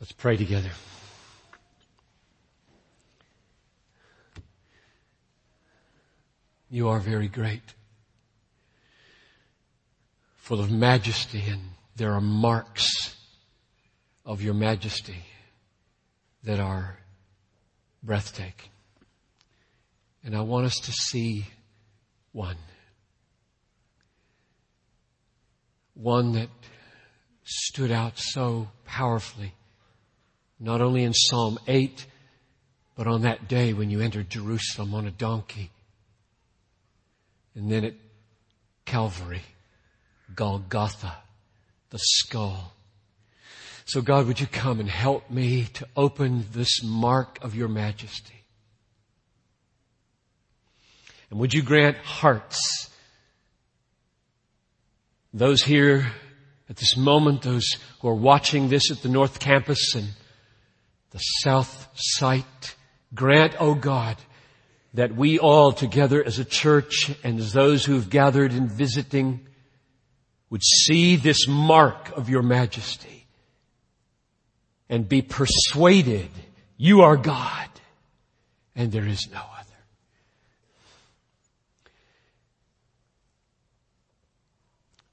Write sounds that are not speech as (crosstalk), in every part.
Let's pray together. You are very great, full of majesty, and there are marks of your majesty that are breathtaking. And I want us to see one. One that stood out so powerfully, not only in Psalm 8, but on that day when you entered Jerusalem on a donkey. And then at Calvary, Golgotha, the skull. So God, would you come and help me to open this mark of your majesty? And would you grant hearts, those here at this moment, those who are watching this at the North Campus and the South Site, grant, O oh God, that we all together as a church and as those who've gathered in visiting would see this mark of your majesty and be persuaded you are God and there is no other.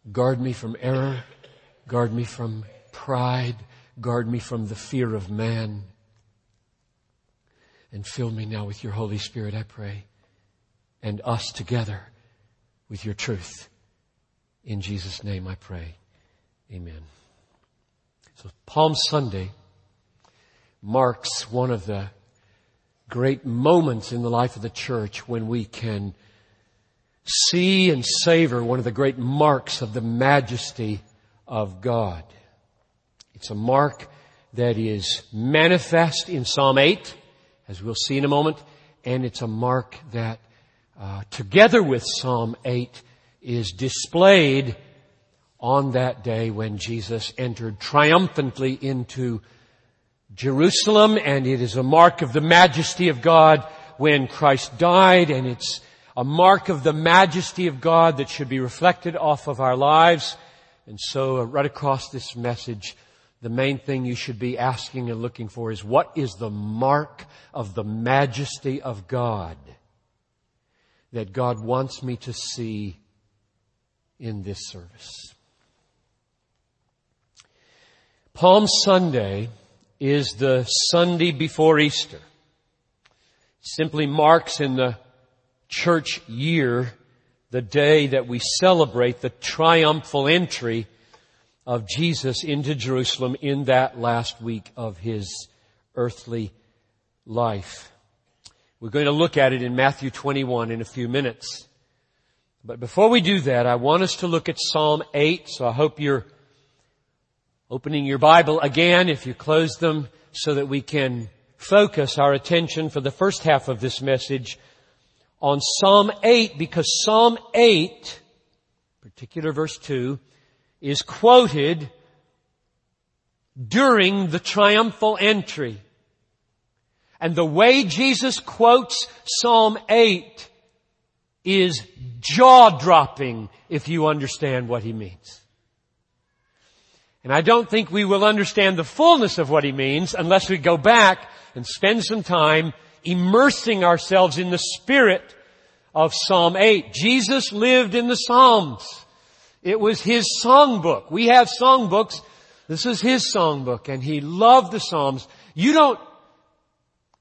Guard me from error. Guard me from pride. Guard me from the fear of man. And fill me now with your Holy Spirit, I pray. And us together with your truth. In Jesus' name I pray. Amen. So Palm Sunday marks one of the great moments in the life of the church when we can see and savor one of the great marks of the majesty of God. It's a mark that is manifest in Psalm 8, as we'll see in a moment, and it's a mark that, uh, together with Psalm 8, is displayed on that day when Jesus entered triumphantly into Jerusalem, and it is a mark of the majesty of God when Christ died, and it's a mark of the majesty of God that should be reflected off of our lives. And so uh, right across this message, the main thing you should be asking and looking for is what is the mark of the majesty of God that God wants me to see in this service? Palm Sunday is the Sunday before Easter. Simply marks in the church year the day that we celebrate the triumphal entry of Jesus into Jerusalem in that last week of his earthly life. We're going to look at it in Matthew 21 in a few minutes. But before we do that, I want us to look at Psalm 8, so I hope you're opening your Bible again if you close them so that we can focus our attention for the first half of this message on Psalm 8 because Psalm 8, particular verse 2, is quoted during the triumphal entry. And the way Jesus quotes Psalm 8 is jaw-dropping if you understand what he means. And I don't think we will understand the fullness of what he means unless we go back and spend some time immersing ourselves in the spirit of Psalm 8. Jesus lived in the Psalms. It was his songbook. We have songbooks This is his songbook and he loved the Psalms. You don't,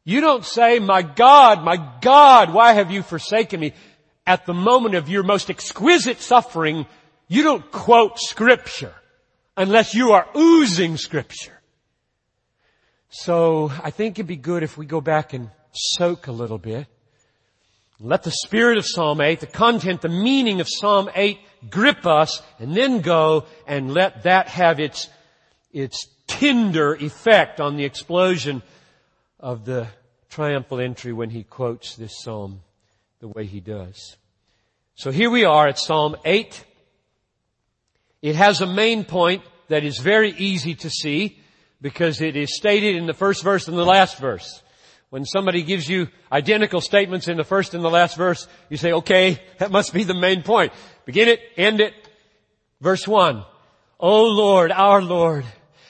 you don't say, my God, my God, why have you forsaken me? At the moment of your most exquisite suffering, you don't quote scripture unless you are oozing scripture. So I think it'd be good if we go back and soak a little bit. Let the spirit of Psalm 8, the content, the meaning of Psalm 8 grip us and then go and let that have its, its tinder effect on the explosion of the triumphal entry when he quotes this psalm the way he does. So here we are at Psalm 8. It has a main point that is very easy to see because it is stated in the first verse and the last verse. When somebody gives you identical statements in the first and the last verse, you say, okay, that must be the main point. Begin it, end it. Verse one. O Lord, our Lord,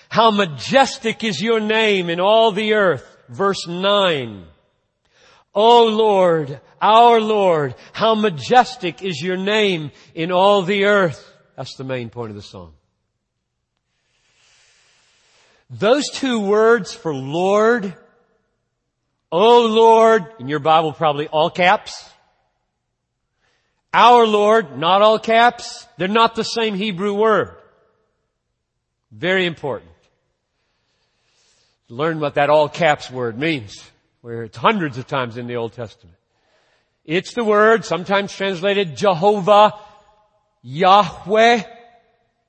how majestic is your name in all the earth. Verse nine. O Lord, our Lord, how majestic is your name in all the earth. That's the main point of the song. Those two words for Lord, O Lord, in your Bible probably all caps. Our Lord, not all caps. They're not the same Hebrew word. Very important. Learn what that all caps word means, where it's hundreds of times in the Old Testament. It's the word, sometimes translated Jehovah, Yahweh.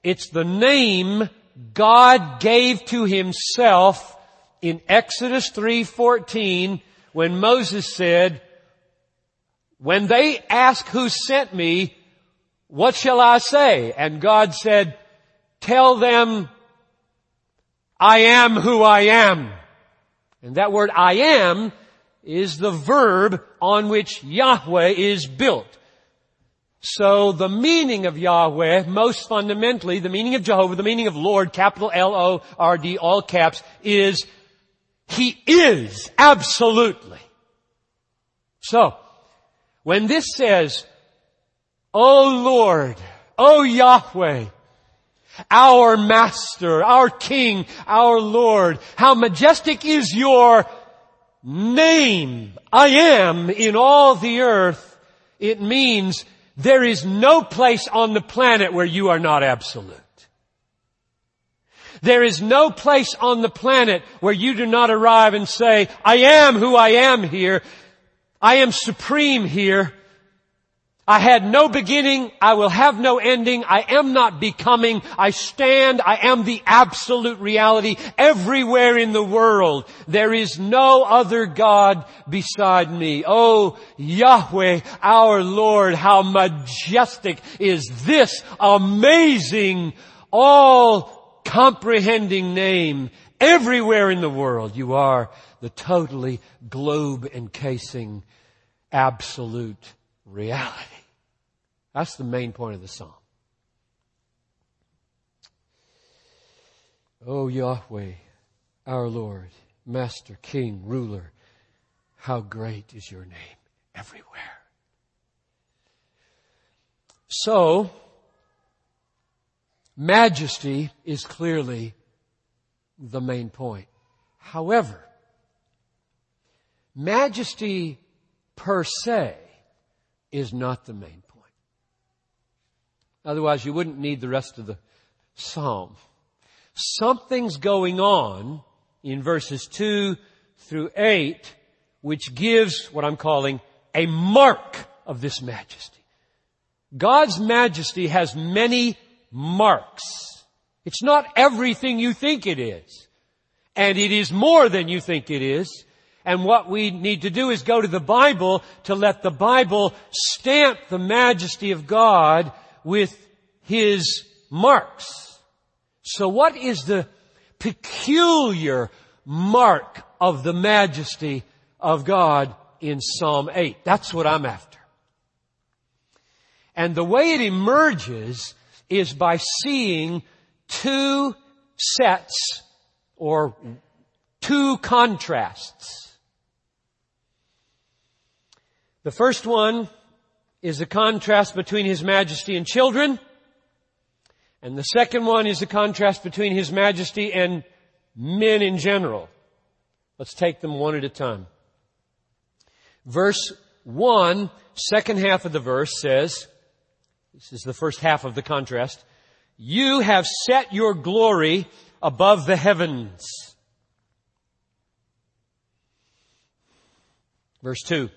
It's the name God gave to himself in Exodus 3:14 when Moses said, when they ask who sent me, what shall I say? And God said, tell them I am who I am. And that word I am is the verb on which Yahweh is built. So the meaning of Yahweh, most fundamentally, the meaning of Jehovah, the meaning of Lord, capital L-O-R-D, all caps, is He is, absolutely. So, when this says, O Lord, O Yahweh, our Master, our King, our Lord, how majestic is your name, I am in all the earth, it means there is no place on the planet where you are not absolute. There is no place on the planet where you do not arrive and say, I am who I am here. I am supreme here. I had no beginning. I will have no ending. I am not becoming. I stand. I am the absolute reality everywhere in the world. There is no other God beside me. Oh, Yahweh, our Lord, how majestic is this amazing, all comprehending name. Everywhere in the world you are the totally globe encasing absolute reality. That's the main point of the psalm. Oh Yahweh, our Lord, Master, King, Ruler, how great is your name everywhere. So, majesty is clearly the main point. However, majesty per se is not the main point. Otherwise, you wouldn't need the rest of the psalm. Something's going on in verses 2 through 8 which gives what I'm calling a mark of this majesty. God's majesty has many marks. It's not everything you think it is. And it is more than you think it is. And what we need to do is go to the Bible to let the Bible stamp the majesty of God with his marks. So what is the peculiar mark of the majesty of God in Psalm 8? That's what I'm after. And the way it emerges is by seeing two sets or two contrasts. The first one is the contrast between His Majesty and children. And the second one is the contrast between His majesty and men in general. Let's take them one at a time. Verse 1, second half of the verse says, this is the first half of the contrast, you have set your glory above the heavens. Verse 2.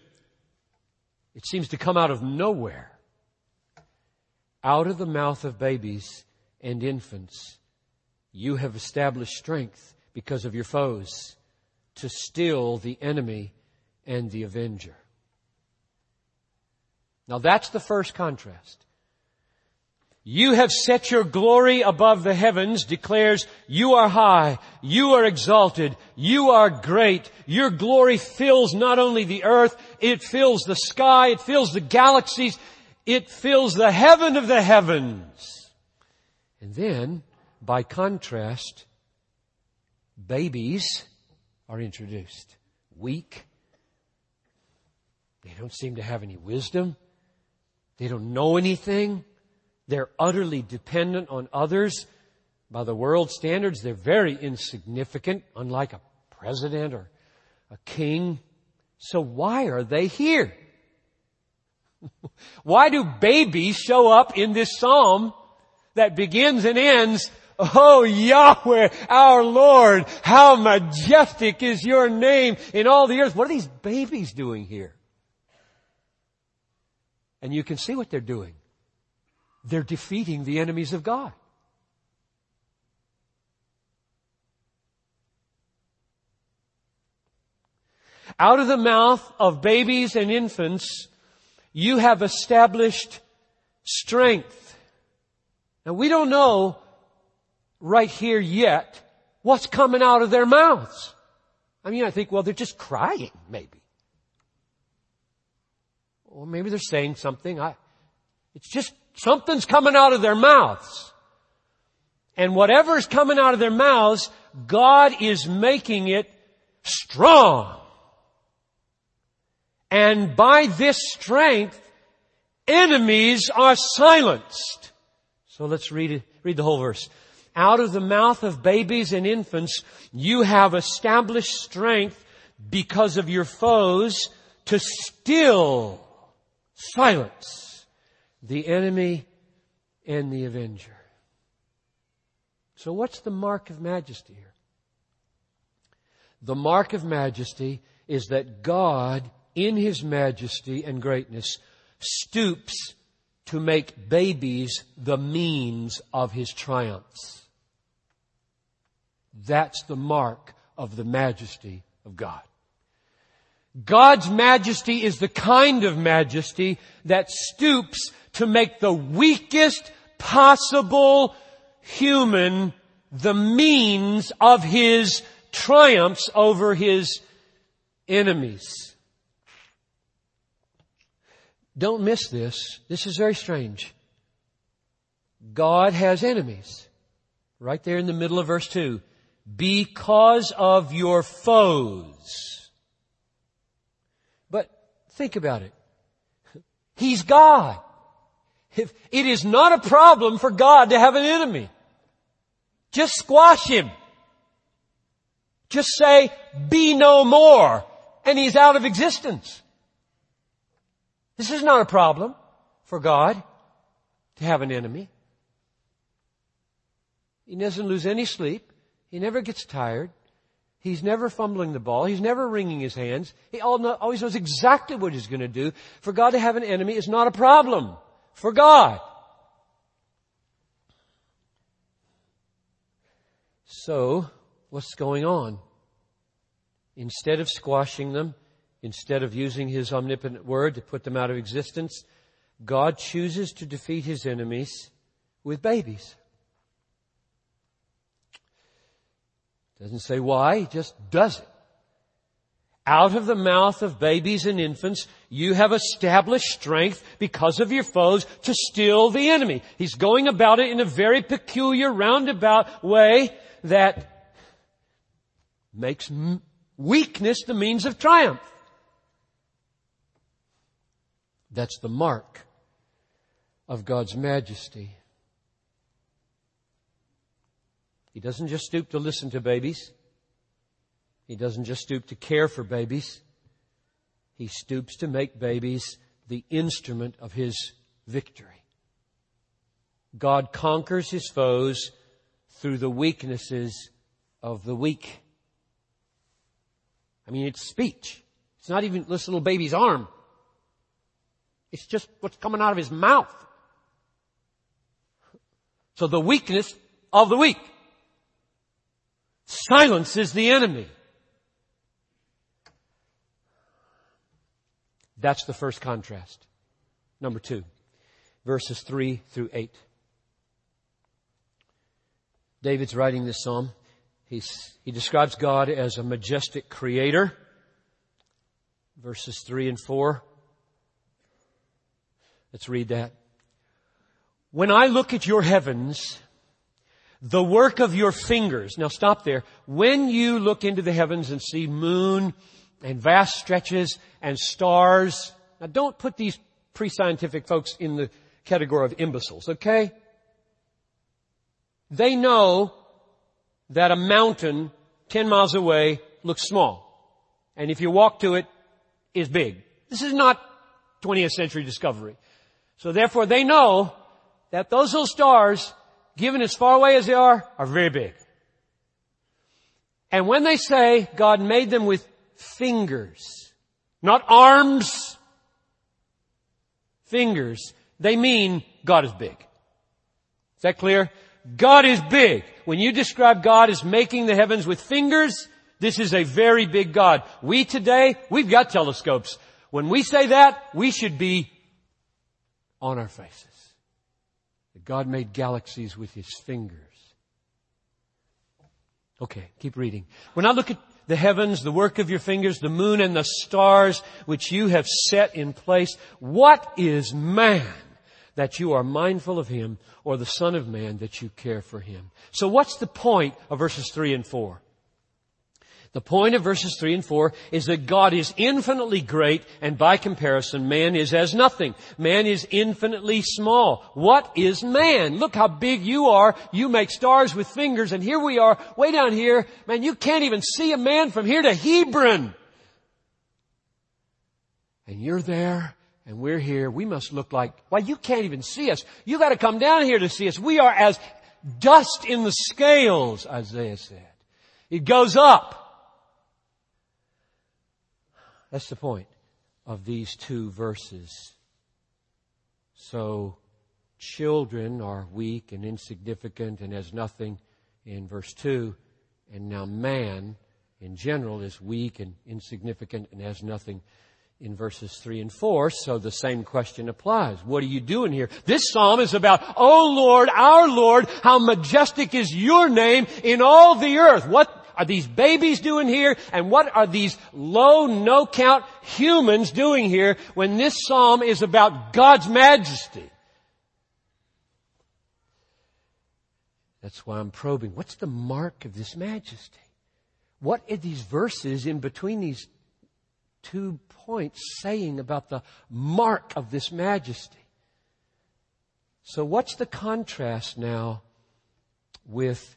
It seems to come out of nowhere. Out of the mouth of babies and infants, you have established strength because of your foes to still the enemy and the avenger. Now that's the first contrast. You have set your glory above the heavens declares you are high, you are exalted, you are great. Your glory fills not only the earth, it fills the sky, it fills the galaxies, it fills the heaven of the heavens. And then, by contrast, babies are introduced. Weak. They don't seem to have any wisdom. They don't know anything. They're utterly dependent on others. By the world standards, they're very insignificant, unlike a president or a king. So why are they here? (laughs) why do babies show up in this psalm that begins and ends, Oh Yahweh, our Lord, how majestic is your name in all the earth. What are these babies doing here? And you can see what they're doing. They're defeating the enemies of God. Out of the mouth of babies and infants, you have established strength. Now we don't know right here yet what's coming out of their mouths. I mean, I think, well, they're just crying, maybe. Or maybe they're saying something. I, it's just Something's coming out of their mouths. And whatever's coming out of their mouths, God is making it strong. And by this strength, enemies are silenced. So let's read it, read the whole verse. Out of the mouth of babies and infants, you have established strength because of your foes to still silence the enemy and the avenger. So what's the mark of majesty here? The mark of majesty is that God, in His majesty and greatness, stoops to make babies the means of His triumphs. That's the mark of the majesty of God. God's majesty is the kind of majesty that stoops to make the weakest possible human the means of his triumphs over his enemies. Don't miss this. This is very strange. God has enemies. Right there in the middle of verse 2. Because of your foes. Think about it. He's God. It is not a problem for God to have an enemy. Just squash him. Just say, be no more. And he's out of existence. This is not a problem for God to have an enemy. He doesn't lose any sleep. He never gets tired. He's never fumbling the ball. He's never wringing his hands. He always knows exactly what he's going to do. For God to have an enemy is not a problem for God. So, what's going on? Instead of squashing them, instead of using His omnipotent word to put them out of existence, God chooses to defeat His enemies with babies. Doesn't say why, He just does it. Out of the mouth of babies and infants, you have established strength because of your foes to still the enemy. He's going about it in a very peculiar roundabout way that makes weakness the means of triumph. That's the mark of God's majesty. He doesn't just stoop to listen to babies. He doesn't just stoop to care for babies. He stoops to make babies the instrument of his victory. God conquers his foes through the weaknesses of the weak. I mean, it's speech. It's not even this little baby's arm. It's just what's coming out of his mouth. So the weakness of the weak silences the enemy. That's the first contrast. Number two, verses three through eight. David's writing this psalm. He's, he describes God as a majestic creator. Verses three and four. Let's read that. When I look at your heavens, the work of your fingers. Now stop there. When you look into the heavens and see moon and vast stretches and stars, now don't put these pre-scientific folks in the category of imbeciles, okay? They know that a mountain 10 miles away looks small. And if you walk to it, is big. This is not 20th century discovery. So therefore they know that those little stars, given as far away as they are, are very big. And when they say God made them with fingers, not arms, fingers, they mean God is big. Is that clear? God is big. When you describe God as making the heavens with fingers, this is a very big God. We today, we've got telescopes. When we say that, we should be on our faces. That God made galaxies with His fingers. Okay, keep reading. When I look at the heavens, the work of your fingers, the moon and the stars which you have set in place, what is man that you are mindful of him or the son of man that you care for him? So what's the point of verses three and four? The point of verses 3 and 4 is that God is infinitely great and by comparison man is as nothing. Man is infinitely small. What is man? Look how big you are. You make stars with fingers and here we are way down here. Man, you can't even see a man from here to Hebron. And you're there and we're here. We must look like, well, you can't even see us. You gotta come down here to see us. We are as dust in the scales, Isaiah said. It goes up. That's the point of these two verses. So, children are weak and insignificant and has nothing in verse 2, and now man in general is weak and insignificant and has nothing in verses 3 and 4, so the same question applies. What are you doing here? This psalm is about, Oh Lord, our Lord, how majestic is your name in all the earth. What are these babies doing here? And what are these low, no count humans doing here when this psalm is about God's majesty? That's why I'm probing. What's the mark of this majesty? What are these verses in between these two points saying about the mark of this majesty? So what's the contrast now with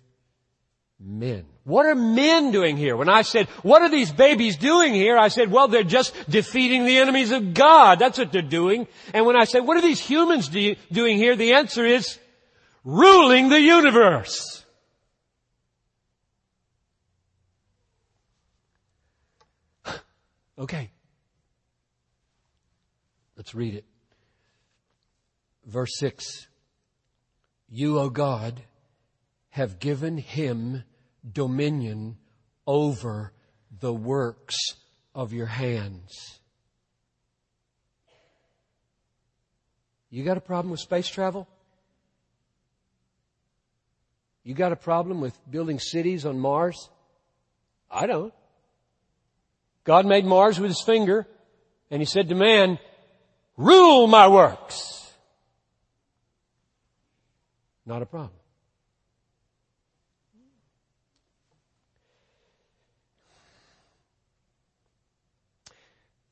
men. What are men doing here? When I said, what are these babies doing here? I said, well, they're just defeating the enemies of God. That's what they're doing. And when I said, what are these humans do- doing here? The answer is ruling the universe. (sighs) okay. Let's read it. Verse 6. You, O God, have given him dominion over the works of your hands. You got a problem with space travel? You got a problem with building cities on Mars? I don't. God made Mars with his finger and he said to man, rule my works. Not a problem.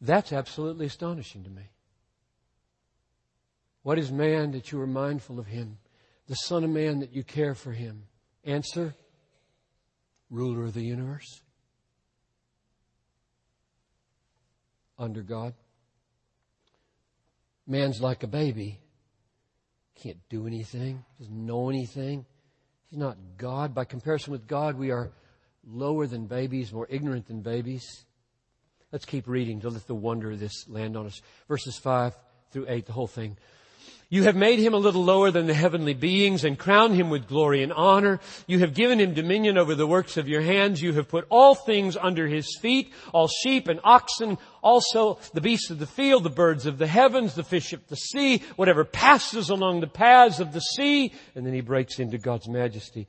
That's absolutely astonishing to me. What is man that you are mindful of him? The Son of Man that you care for him? Answer, ruler of the universe? Under God? Man's like a baby. Can't do anything, doesn't know anything. He's not God. By comparison with God, we are lower than babies, more ignorant than babies. Let's keep reading to let the wonder of this land on us. Verses 5 through 8, the whole thing. You have made him a little lower than the heavenly beings and crowned him with glory and honor. You have given him dominion over the works of your hands. You have put all things under his feet, all sheep and oxen, also the beasts of the field, the birds of the heavens, the fish of the sea, whatever passes along the paths of the sea. And then he breaks into God's majesty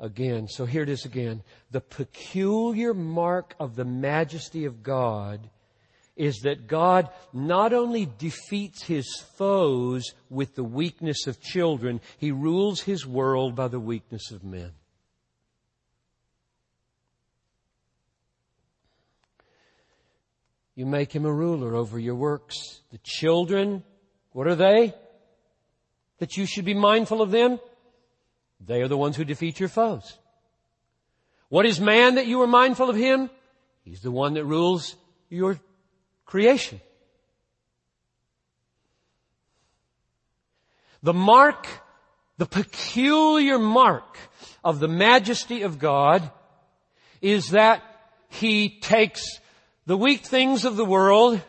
again. So here it is again. The peculiar mark of the majesty of God is that God not only defeats his foes with the weakness of children, he rules his world by the weakness of men. You make him a ruler over your works. The children, what are they? That you should be mindful of them? They are the ones who defeat your foes. What is man that you are mindful of him? He's the one that rules your creation. The mark, the peculiar mark of the majesty of God is that He takes the weak things of the world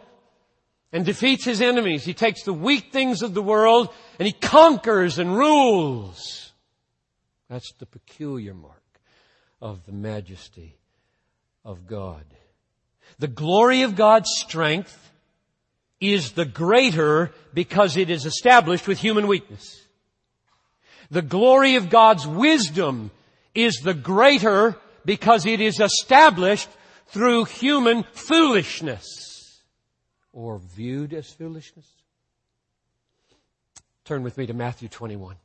and defeats His enemies. He takes the weak things of the world and He conquers and rules. That's the peculiar mark of the majesty of God. The glory of God's strength is the greater because it is established with human weakness. The glory of God's wisdom is the greater because it is established through human foolishness or viewed as foolishness. Turn with me to Matthew 21.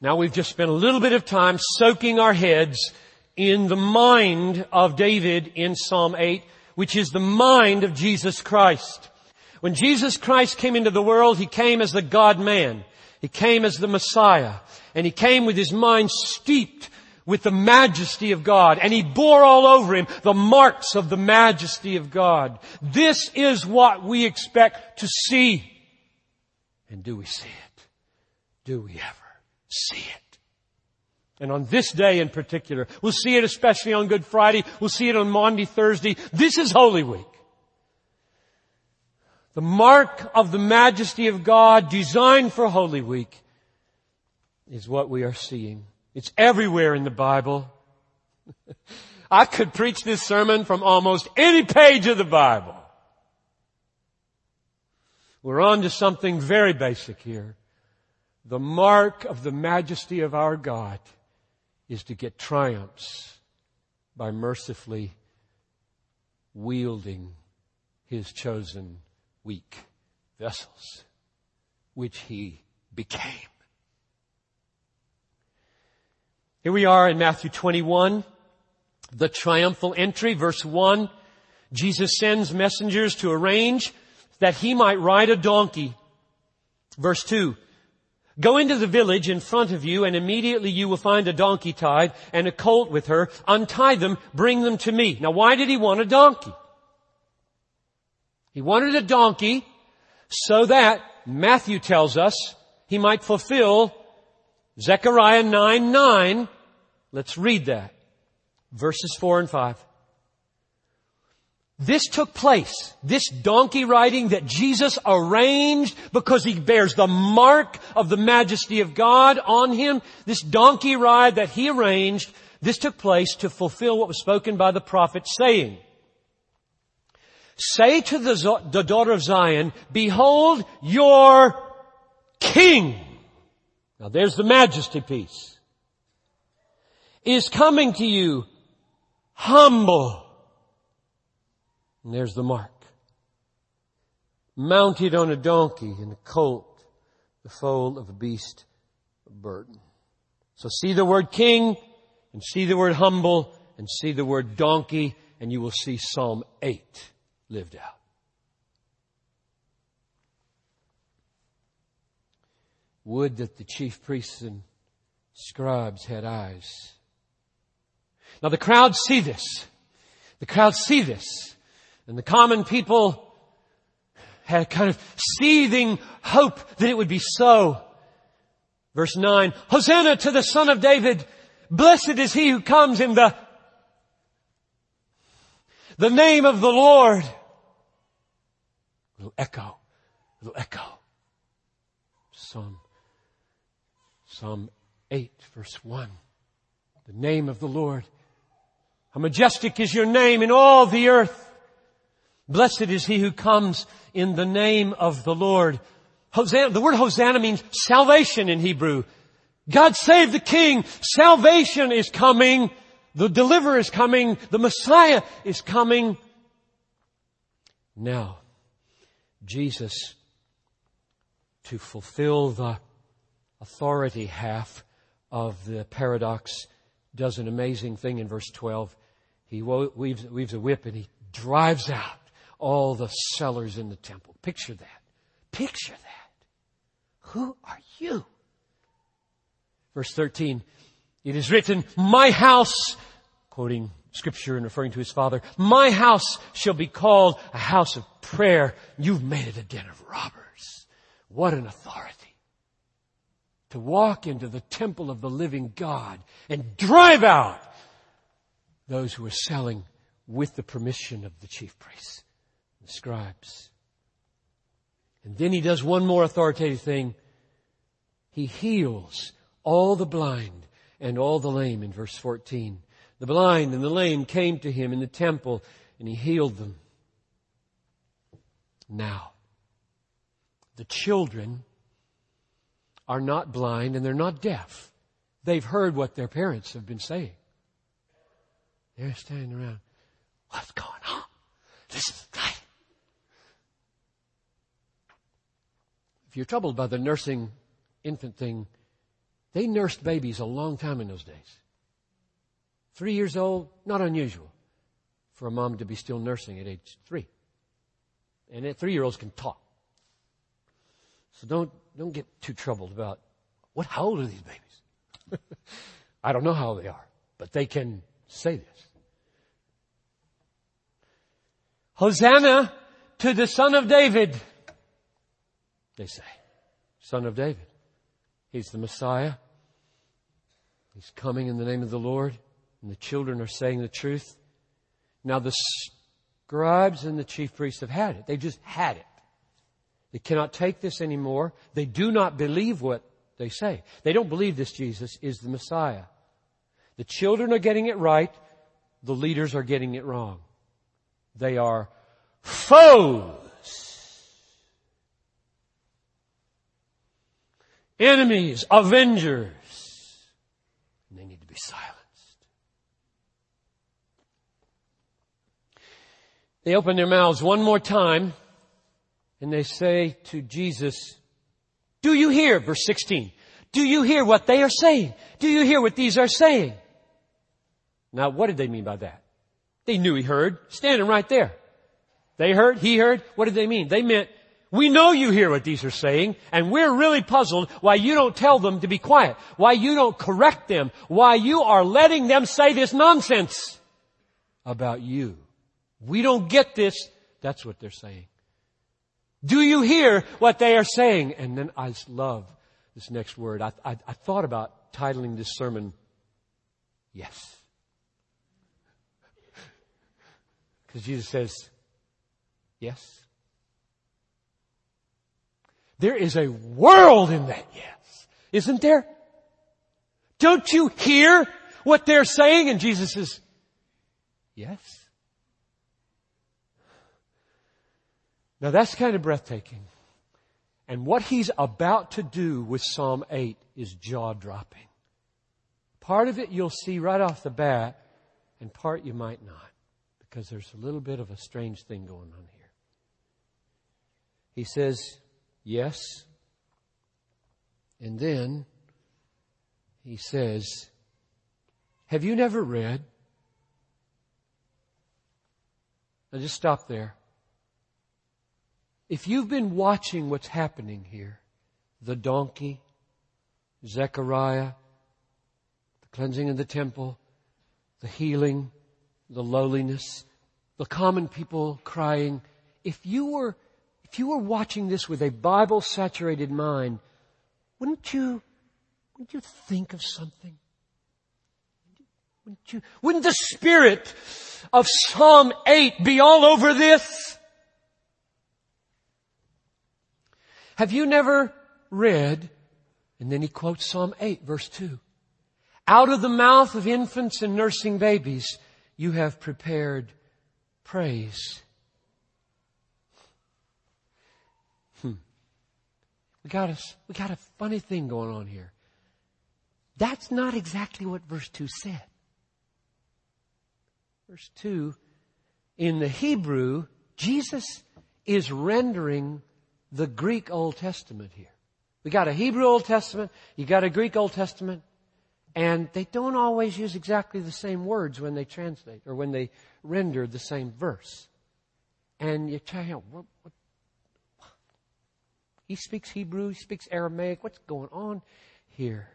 Now we've just spent a little bit of time soaking our heads in the mind of David in Psalm 8, which is the mind of Jesus Christ. When Jesus Christ came into the world, He came as the God-man. He came as the Messiah. And He came with His mind steeped with the majesty of God. And He bore all over Him the marks of the majesty of God. This is what we expect to see. And do we see it? Do we ever see it? And on this day in particular, we'll see it especially on Good Friday, we'll see it on Maundy, Thursday. This is Holy Week. The mark of the majesty of God designed for Holy Week is what we are seeing. It's everywhere in the Bible. (laughs) I could preach this sermon from almost any page of the Bible. We're on to something very basic here. The mark of the majesty of our God is to get triumphs by mercifully wielding his chosen weak vessels, which he became. Here we are in Matthew 21, the triumphal entry, verse 1. Jesus sends messengers to arrange that he might ride a donkey. Verse 2. Go into the village in front of you and immediately you will find a donkey tied and a colt with her. Untie them, bring them to me. Now why did he want a donkey? He wanted a donkey so that, Matthew tells us, he might fulfill Zechariah 9, 9. Let's read that. Verses 4 and 5. This took place, this donkey riding that Jesus arranged because he bears the mark of the majesty of God on him. This donkey ride that he arranged, this took place to fulfill what was spoken by the prophet saying, Say to the, the daughter of Zion, behold your king. Now there's the majesty piece. Is coming to you humble and there's the mark. Mounted on a donkey and a colt, the foal of a beast of burden. So see the word king and see the word humble and see the word donkey and you will see Psalm 8 lived out. Would that the chief priests and scribes had eyes Now the crowds see this. The crowds see this. And the common people had a kind of seething hope that it would be so. Verse 9, Hosanna to the Son of David. Blessed is he who comes in the, the name of the Lord. Little echo, little echo. Psalm, Psalm 8 verse 1. The name of the Lord. How majestic is your name in all the earth. Blessed is he who comes in the name of the Lord. Hosanna, the word Hosanna means salvation in Hebrew. God save the King. Salvation is coming. The deliverer is coming. The Messiah is coming. Now, Jesus, to fulfill the authority half of the paradox, does an amazing thing in verse 12. He weaves, weaves a whip and he drives out all the sellers in the temple. Picture that. Picture that. Who are you? Verse 13, it is written, my house, quoting scripture and referring to his father, my house shall be called a house of prayer. You've made it a den of robbers. What an authority. To walk into the temple of the living God and drive out those who are selling with the permission of the chief priests scribes. And then he does one more authoritative thing. He heals all the blind and all the lame in verse 14. The blind and the lame came to him in the temple and he healed them. Now, the children are not blind and they're not deaf. They've heard what their parents have been saying. They're standing around. What's going on? This is right. You're troubled by the nursing infant thing, they nursed babies a long time in those days. Three years old, not unusual for a mom to be still nursing at age three. And three year olds can talk. So don't, don't get too troubled about what, how old are these babies? (laughs) I don't know how they are, but they can say this. Hosanna to the son of David they say. Son of David. He's the Messiah. He's coming in the name of the Lord. And the children are saying the truth. Now the scribes and the chief priests have had it. They've just had it. They cannot take this anymore. They do not believe what they say. They don't believe this Jesus is the Messiah. The children are getting it right. The leaders are getting it wrong. They are foes enemies, avengers. And they need to be silenced. They open their mouths one more time and they say to Jesus, do you hear, verse 16, do you hear what they are saying? Do you hear what these are saying? Now, what did they mean by that? They knew he heard, standing right there. They heard, he heard. What did they mean? They meant we know you hear what these are saying, and we're really puzzled why you don't tell them to be quiet, why you don't correct them, why you are letting them say this nonsense about you. We don't get this. That's what they're saying. Do you hear what they are saying? And then I love this next word. I, I, I thought about titling this sermon, Yes. (laughs) Because Jesus says, Yes. There is a world in that yes. Isn't there? Don't you hear what they're saying? And Jesus says, yes. Now that's kind of breathtaking. And what he's about to do with Psalm 8 is jaw dropping. Part of it you'll see right off the bat, and part you might not, because there's a little bit of a strange thing going on here. He says, Yes. And then he says, Have you never read? Now just stop there. If you've been watching what's happening here, the donkey, Zechariah, the cleansing of the temple, the healing, the lowliness, the common people crying. If you were, if you were watching this with a Bible saturated mind, wouldn't you, wouldn't you think of something? Wouldn't you, wouldn't the spirit of Psalm 8 be all over this? Have you never read, and then he quotes Psalm 8 verse 2. Out of the mouth of infants and nursing babies, you have prepared praise. We got a, we got a funny thing going on here. That's not exactly what verse 2 said. Verse 2, in the Hebrew, Jesus is rendering the Greek Old Testament here. We got a Hebrew Old Testament, you got a Greek Old Testament, and they don't always use exactly the same words when they translate or when they render the same verse. And you out, what, what, he speaks Hebrew, he speaks Aramaic, what's going on here?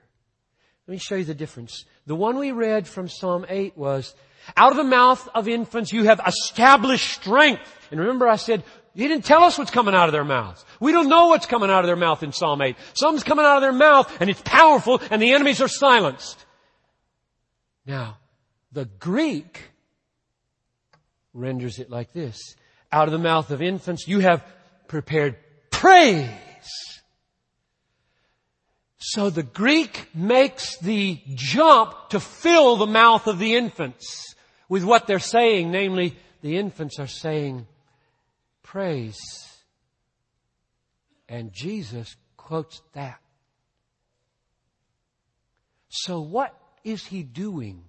Let me show you the difference. The one we read from Psalm 8 was, out of the mouth of infants you have established strength. And remember I said, he didn't tell us what's coming out of their mouths. We don't know what's coming out of their mouth in Psalm 8. Something's coming out of their mouth and it's powerful and the enemies are silenced. Now, the Greek renders it like this. Out of the mouth of infants you have prepared praise. So the Greek makes the jump to fill the mouth of the infants with what they're saying, namely the infants are saying, praise. And Jesus quotes that. So what is he doing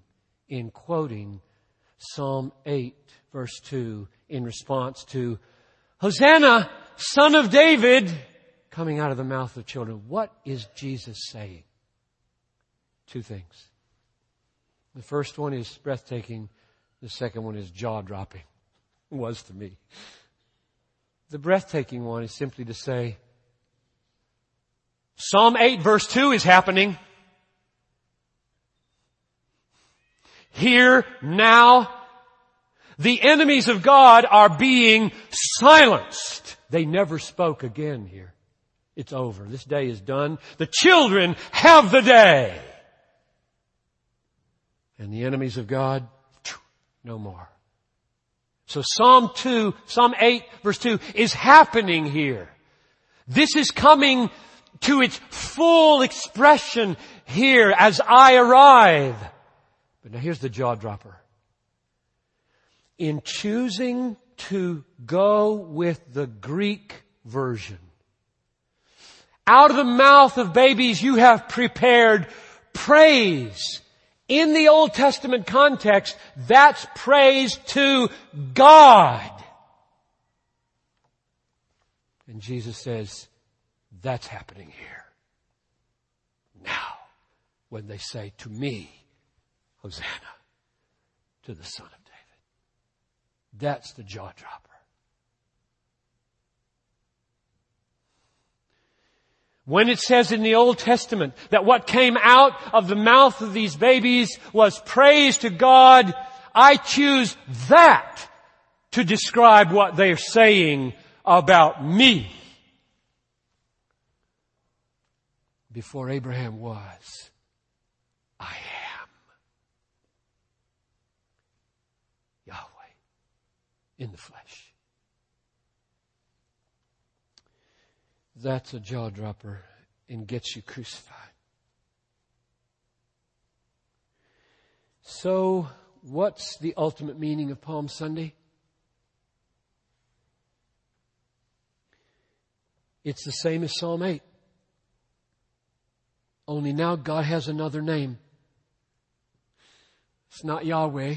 in quoting Psalm 8 verse 2 in response to Hosanna, son of David, coming out of the mouth of children? What is Jesus saying? Two things. The first one is breathtaking. The second one is jaw dropping. (laughs) Was to me. The breathtaking one is simply to say, Psalm 8 verse 2 is happening. Here, now, the enemies of God are being silenced. They never spoke again here. It's over. This day is done. The children have the day. And the enemies of God, no more. So Psalm 2, Psalm 8 verse 2 is happening here. This is coming to its full expression here as I arrive. But now here's the jaw dropper. In choosing to go with the Greek version, out of the mouth of babies you have prepared praise in the Old Testament context, that's praise to God. And Jesus says, that's happening here. Now, when they say to me, Hosanna to the Son of. That's the jaw dropper. When it says in the Old Testament that what came out of the mouth of these babies was praise to God, I choose that to describe what they're saying about me. Before Abraham was, I am. Yahweh in the flesh. That's a jaw dropper and gets you crucified. So, what's the ultimate meaning of Palm Sunday? It's the same as Psalm 8. Only now God has another name. It's not Yahweh.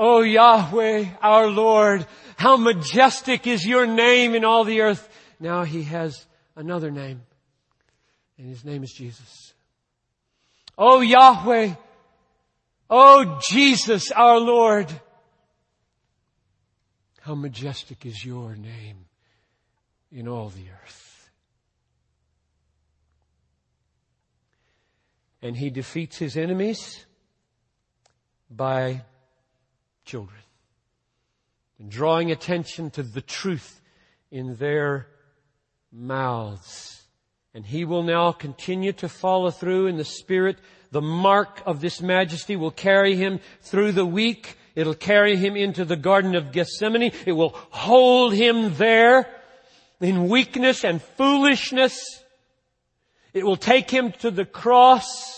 Oh Yahweh, our Lord, how majestic is your name in all the earth. Now he has another name, and his name is Jesus. Oh Yahweh, oh Jesus our Lord, how majestic is your name in all the earth. And he defeats his enemies by children and drawing attention to the truth in their mouths. And he will now continue to follow through in the Spirit. The mark of this majesty will carry him through the week. It'll carry him into the Garden of Gethsemane. It will hold him there in weakness and foolishness. It will take him to the cross.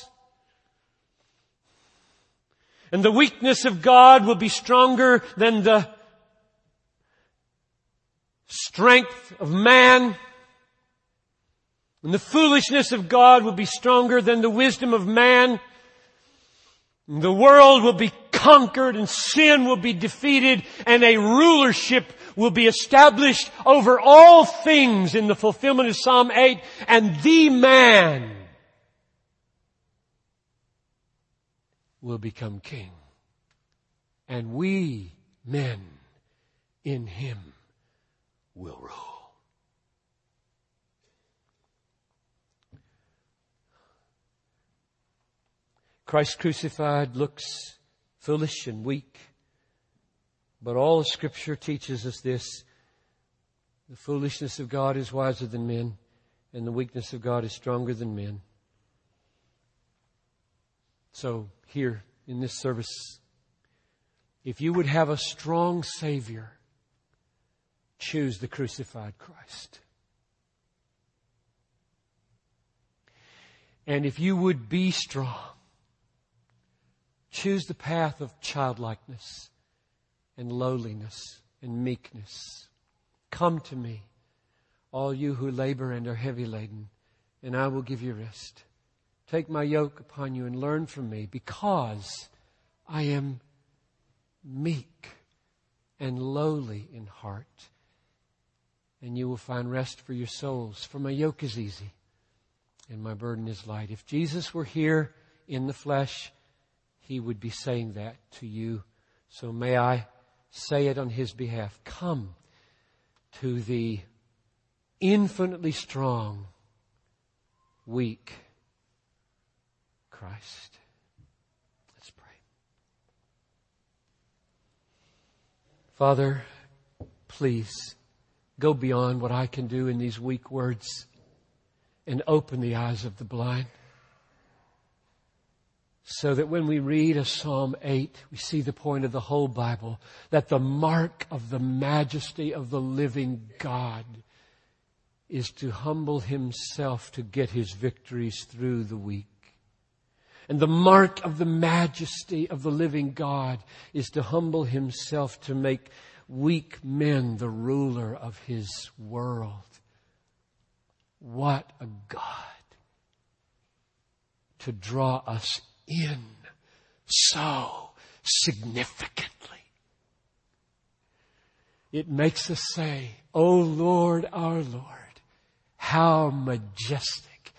And the weakness of God will be stronger than the strength of man. And the foolishness of God will be stronger than the wisdom of man. And the world will be conquered and sin will be defeated and a rulership will be established over all things in the fulfillment of Psalm 8 and the man will become king. And we men in him will rule. Christ crucified looks foolish and weak, but all scripture teaches us this. The foolishness of God is wiser than men, and the weakness of God is stronger than men. So here in this service, if you would have a strong Savior, choose the crucified Christ. And if you would be strong, choose the path of childlikeness and lowliness and meekness. Come to me, all you who labor and are heavy laden, and I will give you rest. Take my yoke upon you and learn from me because I am meek and lowly in heart and you will find rest for your souls. For my yoke is easy and my burden is light. If Jesus were here in the flesh, he would be saying that to you. So may I say it on his behalf. Come to the infinitely strong, weak Christ. Let's pray. Father, please go beyond what I can do in these weak words and open the eyes of the blind. So that when we read a Psalm 8, we see the point of the whole Bible, that the mark of the majesty of the living God is to humble himself to get his victories through the weak. And the mark of the majesty of the living God is to humble himself to make weak men the ruler of his world. What a God to draw us in so significantly. It makes us say, O Lord, our Lord, how majestic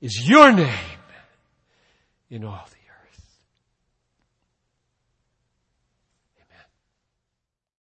is your name in all the